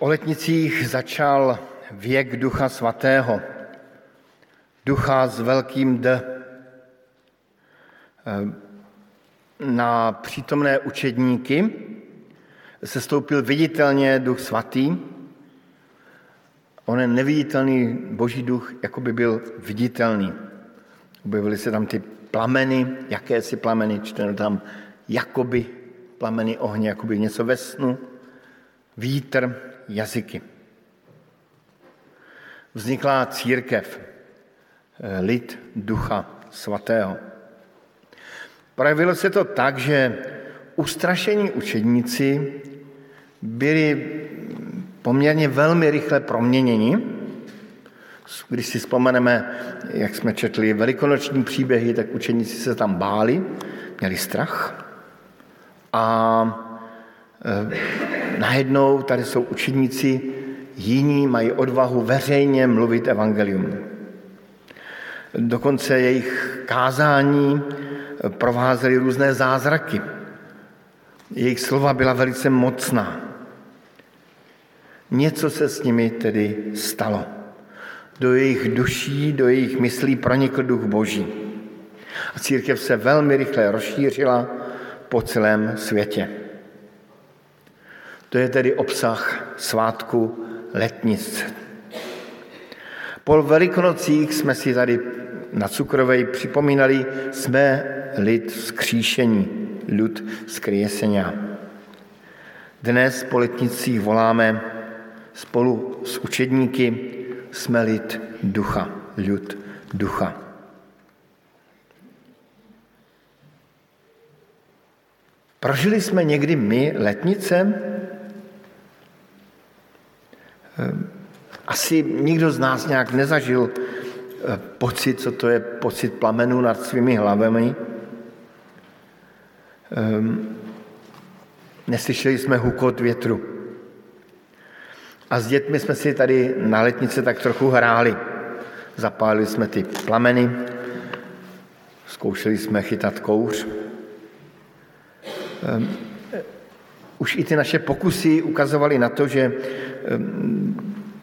O letnicích začal věk Ducha Svatého, Ducha s velkým D. Na přítomné učedníky se stoupil viditelně Duch Svatý. On je neviditelný Boží duch, jako by byl viditelný. Objevily se tam ty plameny, jakési plameny, čteno tam jakoby plameny ohně, jakoby něco ve snu, vítr, jazyky. Vznikla církev, eh, lid ducha svatého. Projevilo se to tak, že ustrašení učedníci byli poměrně velmi rychle proměněni. Když si vzpomeneme, jak jsme četli velikonoční příběhy, tak učeníci se tam báli, měli strach. A e, najednou tady jsou učeníci, jiní mají odvahu veřejně mluvit evangelium. Dokonce jejich kázání provázely různé zázraky. Jejich slova byla velice mocná. Něco se s nimi tedy stalo. Do jejich duší, do jejich myslí pronikl duch Boží. A církev se velmi rychle rozšířila po celém světě. To je tedy obsah svátku letnic. Po velikonocích jsme si tady na Cukrovej připomínali, jsme lid vzkříšení, lid skriesenia. Dnes po letnicích voláme spolu s učedníky jsme lid ducha, lid ducha. Prožili jsme někdy my letnice? Ehm, asi nikdo z nás nějak nezažil eh, pocit, co to je pocit plamenu nad svými hlavami. Ehm, neslyšeli jsme hukot větru. A s dětmi jsme si tady na letnice tak trochu hráli. Zapálili jsme ty plameny, zkoušeli jsme chytat kouř. Už i ty naše pokusy ukazovaly na to, že ehm,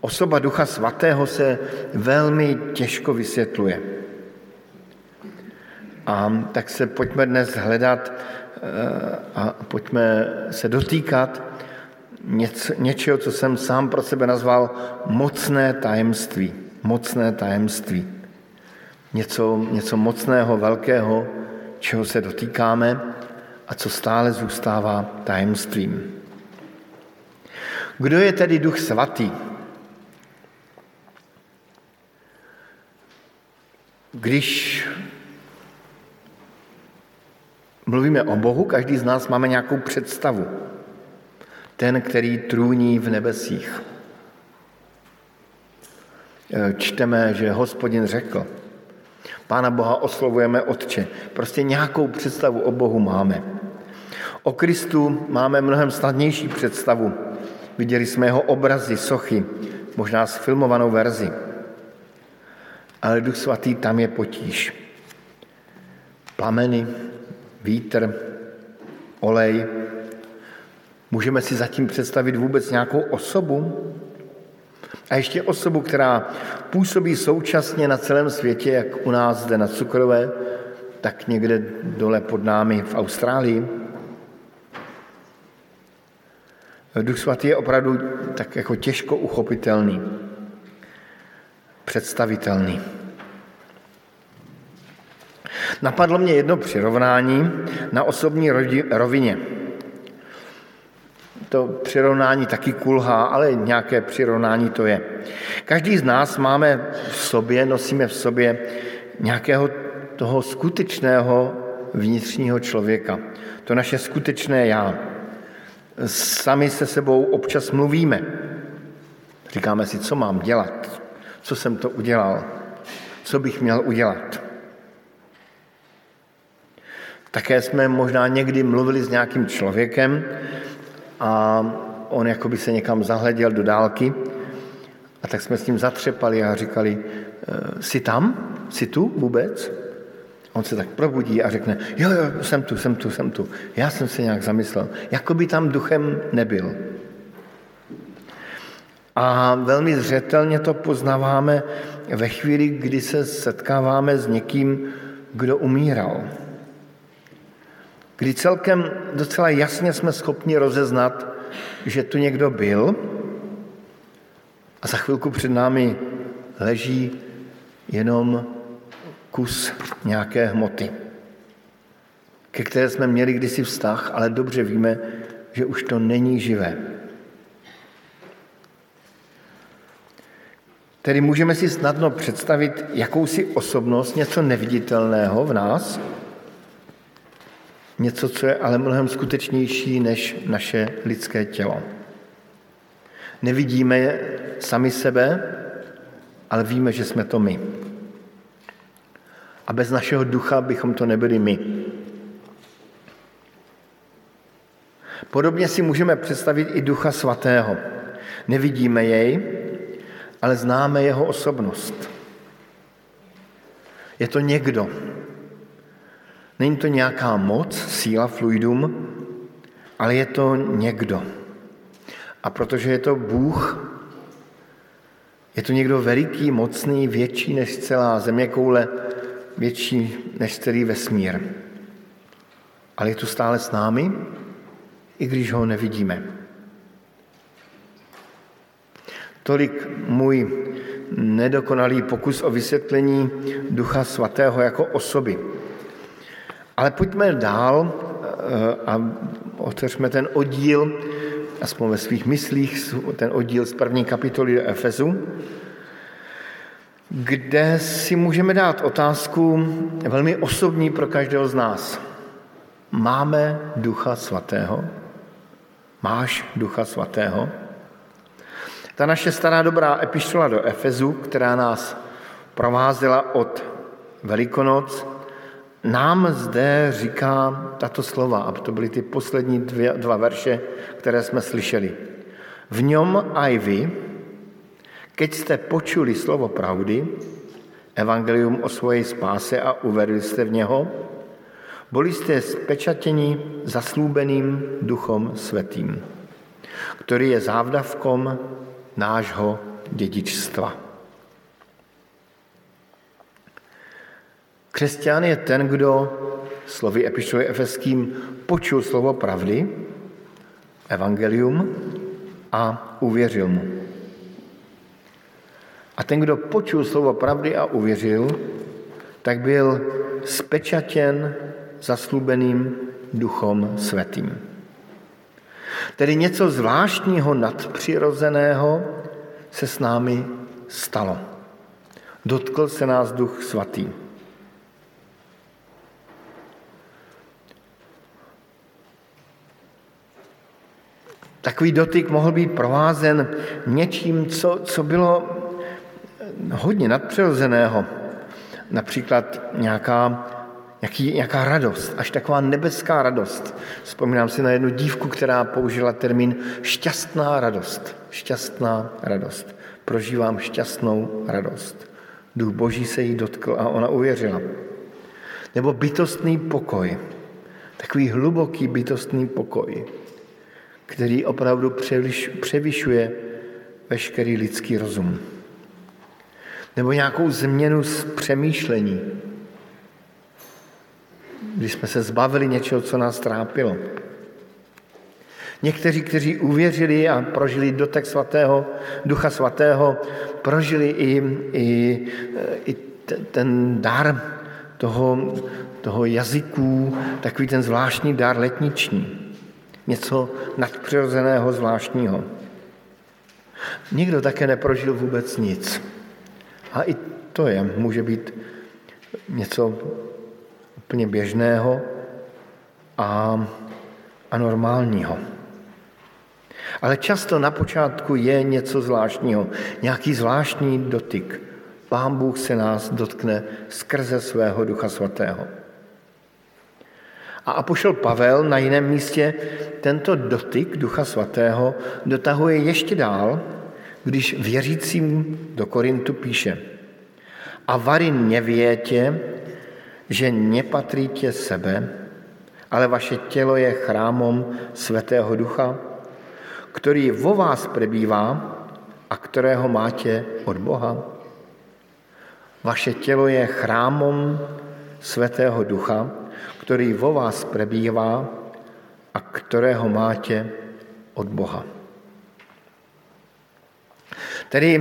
osoba Ducha Svatého se velmi těžko vysvětluje. A tak se pojďme dnes hledat eh, a pojďme se dotýkat něco, něčeho, co jsem sám pro sebe nazval mocné tajemství. Mocné tajemství. Něco, něco mocného, velkého, čeho se dotýkáme a co stále zůstává tajemstvím. Kdo je tedy Duch Svatý? Když mluvíme o Bohu, každý z nás máme nějakou představu ten, který trůní v nebesích. E, čteme, že hospodin řekl, Pána Boha oslovujeme Otče. Prostě nějakou představu o Bohu máme. O Kristu máme mnohem snadnější představu. Viděli jsme jeho obrazy, sochy, možná sfilmovanou verzi. Ale Duch Svatý tam je potíž. Plameny, vítr, olej, Můžeme si zatím představit vůbec nějakou osobu? A ještě osobu, která působí současně na celém světě, jak u nás zde na Cukrové, tak někde dole pod námi v Austrálii. Duch svatý je opravdu tak jako těžko uchopitelný, představitelný. Napadlo mě jedno přirovnání na osobní rovině to přirovnání taky kulhá, ale nějaké přirovnání to je. Každý z nás máme v sobě, nosíme v sobě nějakého toho skutečného vnitřního člověka. To naše skutečné já. Sami se sebou občas mluvíme. Říkáme si, co mám dělat, co jsem to udělal, co bych měl udělat. Také jsme možná někdy mluvili s nějakým člověkem, a on jako by se někam zahleděl do dálky a tak jsme s ním zatřepali a říkali, e, jsi tam? Jsi tu vůbec? On se tak probudí a řekne, jo, jo, jsem tu, jsem tu, jsem tu. Já jsem se nějak zamyslel, jako by tam duchem nebyl. A velmi zřetelně to poznáváme ve chvíli, kdy se setkáváme s někým, kdo umíral. Kdy celkem docela jasně jsme schopni rozeznat, že tu někdo byl a za chvilku před námi leží jenom kus nějaké hmoty, ke které jsme měli kdysi vztah, ale dobře víme, že už to není živé. Tedy můžeme si snadno představit jakousi osobnost, něco neviditelného v nás, něco, co je ale mnohem skutečnější než naše lidské tělo. Nevidíme sami sebe, ale víme, že jsme to my. A bez našeho ducha bychom to nebyli my. Podobně si můžeme představit i Ducha Svatého. Nevidíme jej, ale známe jeho osobnost. Je to někdo. Není to nějaká moc, síla, fluidum, ale je to někdo. A protože je to Bůh, je to někdo veliký, mocný, větší než celá zeměkoule, větší než celý vesmír. Ale je tu stále s námi, i když ho nevidíme. Tolik můj nedokonalý pokus o vysvětlení Ducha Svatého jako osoby. Ale pojďme dál eh, a otevřme ten oddíl, aspoň ve svých myslích, ten oddíl z první kapitoly do Efezu, kde si můžeme dát otázku velmi osobní pro každého z nás. Máme Ducha Svatého? Máš Ducha Svatého? Ta naše stará dobrá epištola do Efezu, která nás provázela od Velikonoc, nám zde říká tato slova, a to byly ty poslední dvě, dva verše, které jsme slyšeli. V něm aj vy, keď jste počuli slovo pravdy, evangelium o svojej spáse a uverili jste v něho, byli jste spečatěni zaslúbeným duchom svatým, který je závdavkom nášho dědičstva. Křesťan je ten, kdo slovy epištoly efeským počul slovo pravdy, evangelium a uvěřil mu. A ten, kdo počul slovo pravdy a uvěřil, tak byl spečatěn zaslubeným duchom svatým. Tedy něco zvláštního nadpřirozeného se s námi stalo. Dotkl se nás duch svatý. Takový dotyk mohl být provázen něčím, co, co bylo hodně nadpřirozeného. Například nějaká Jaký, jaká radost, až taková nebeská radost. Vzpomínám si na jednu dívku, která použila termín šťastná radost. Šťastná radost. Prožívám šťastnou radost. Duch Boží se jí dotkl a ona uvěřila. Nebo bytostný pokoj. Takový hluboký bytostný pokoj, který opravdu převyšuje veškerý lidský rozum. Nebo nějakou změnu z přemýšlení, když jsme se zbavili něčeho, co nás trápilo. Někteří, kteří uvěřili a prožili dotek svatého, ducha svatého, prožili i, i, i ten dar toho, toho jazyků, takový ten zvláštní dar letniční. Něco nadpřirozeného, zvláštního. Nikdo také neprožil vůbec nic. A i to je, může být něco úplně běžného a, a normálního. Ale často na počátku je něco zvláštního, nějaký zvláštní dotyk. Pán Bůh se nás dotkne skrze svého Ducha Svatého. A apoštol Pavel na jiném místě tento dotyk Ducha Svatého dotahuje ještě dál, když věřícím do Korintu píše a vary nevětě, že nepatríte sebe, ale vaše tělo je chrámom Svatého Ducha, který vo vás prebývá a kterého máte od Boha? Vaše tělo je chrámom Svatého Ducha, který vo vás prebývá a kterého máte od Boha. Tedy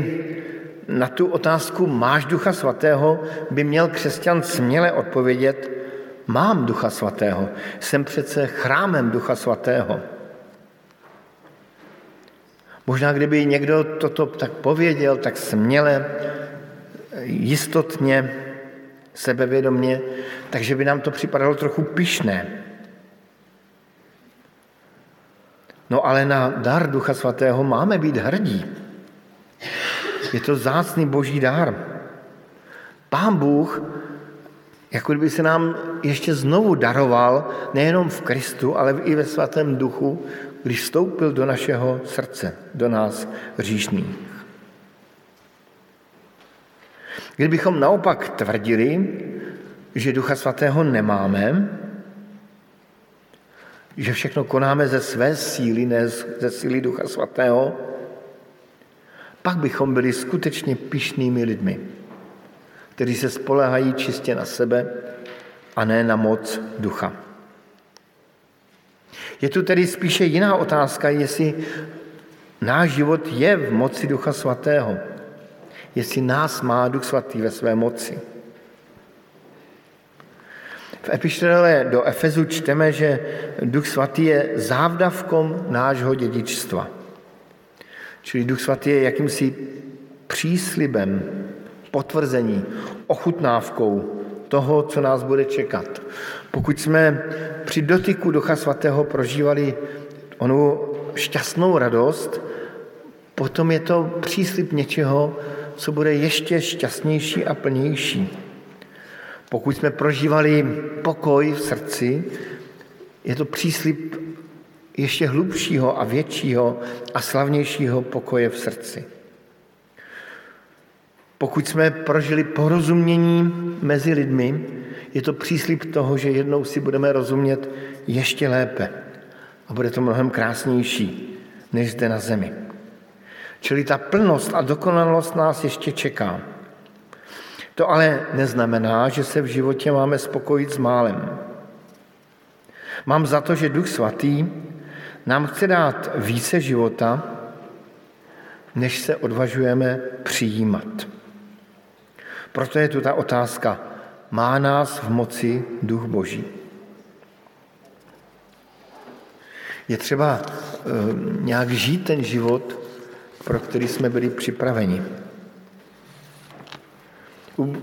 na tu otázku máš Ducha Svatého by měl křesťan směle odpovědět, mám Ducha Svatého, jsem přece chrámem Ducha Svatého. Možná kdyby někdo toto tak pověděl, tak směle, jistotně, sebevědomně, takže by nám to připadalo trochu pyšné. No ale na dar Ducha Svatého máme být hrdí. Je to zácný boží dár. Pán Bůh, jako kdyby se nám ještě znovu daroval, nejenom v Kristu, ale i ve svatém duchu, když vstoupil do našeho srdce, do nás hříšných. Kdybychom naopak tvrdili, že Ducha Svatého nemáme, že všechno konáme ze své síly, ne ze síly Ducha Svatého, pak bychom byli skutečně pišnými lidmi, kteří se spolehají čistě na sebe a ne na moc ducha. Je tu tedy spíše jiná otázka, jestli náš život je v moci Ducha Svatého, jestli nás má Duch Svatý ve své moci. V epištole do Efezu čteme, že Duch Svatý je závdavkom nášho dědičstva. Čili Duch Svatý je jakýmsi příslibem, potvrzení, ochutnávkou toho, co nás bude čekat. Pokud jsme při dotyku Ducha Svatého prožívali onu šťastnou radost, potom je to příslib něčeho, co bude ještě šťastnější a plnější. Pokud jsme prožívali pokoj v srdci, je to příslib ještě hlubšího a většího a slavnějšího pokoje v srdci. Pokud jsme prožili porozumění mezi lidmi, je to příslip toho, že jednou si budeme rozumět ještě lépe a bude to mnohem krásnější, než zde na zemi. Čili ta plnost a dokonalost nás ještě čeká. To ale neznamená, že se v životě máme spokojit s málem. Mám za to, že Duch Svatý nám chce dát více života, než se odvažujeme přijímat. Proto je tu ta otázka, má nás v moci duch Boží? Je třeba e, nějak žít ten život, pro který jsme byli připraveni.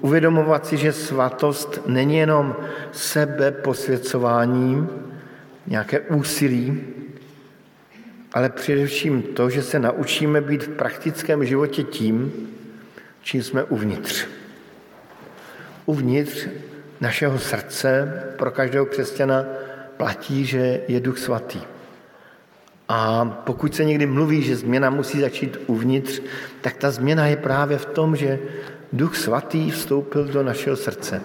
Uvědomovat si, že svatost není jenom sebe posvěcováním, nějaké úsilí, ale především to, že se naučíme být v praktickém životě tím, čím jsme uvnitř. Uvnitř našeho srdce pro každého křesťana platí, že je Duch Svatý. A pokud se někdy mluví, že změna musí začít uvnitř, tak ta změna je právě v tom, že Duch Svatý vstoupil do našeho srdce.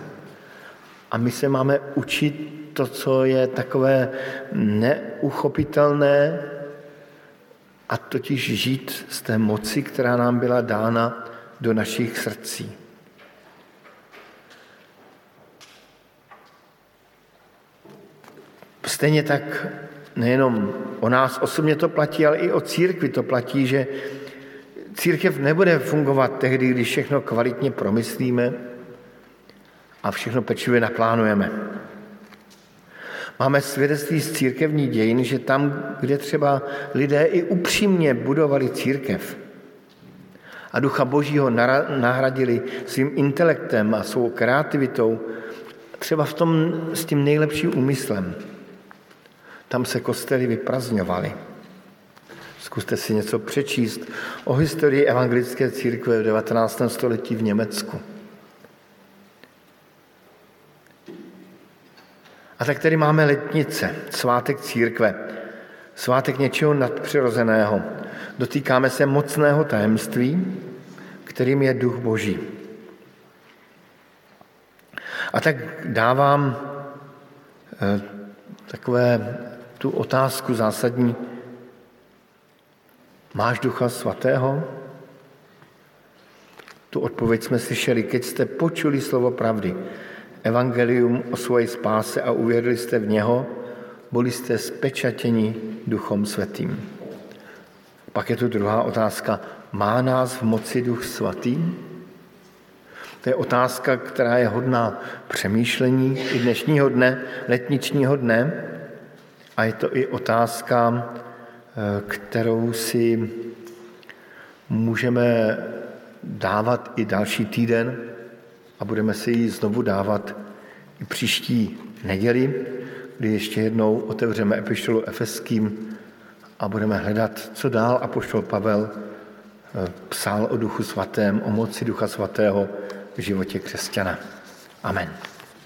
A my se máme učit to, co je takové neuchopitelné, a totiž žít z té moci, která nám byla dána do našich srdcí. Stejně tak nejenom o nás osobně to platí, ale i o církvi to platí, že církev nebude fungovat tehdy, když všechno kvalitně promyslíme a všechno pečlivě naplánujeme. Máme svědectví z církevní dějin, že tam, kde třeba lidé i upřímně budovali církev a ducha božího nahradili svým intelektem a svou kreativitou, třeba v tom s tím nejlepším úmyslem, tam se kostely vyprazňovaly. Zkuste si něco přečíst o historii evangelické církve v 19. století v Německu. A tak tady máme letnice, svátek církve, svátek něčeho nadpřirozeného. Dotýkáme se mocného tajemství, kterým je duch boží. A tak dávám eh, takové tu otázku zásadní. Máš ducha svatého? Tu odpověď jsme slyšeli, keď jste počuli slovo pravdy, evangelium o svojej spáse a uvěřili jste v něho, byli jste spečatěni Duchom Svatým. Pak je tu druhá otázka. Má nás v moci Duch Svatý? To je otázka, která je hodná přemýšlení i dnešního dne, letničního dne. A je to i otázka, eh, kterou si můžeme dávat i další týden a budeme si ji znovu dávat i příští neděli, kdy ještě jednou otevřeme epištolu Efeským a budeme hledat, co dál apoštol Pavel eh, psal o Duchu Svatém, o moci Ducha Svatého v životě křesťana. Amen.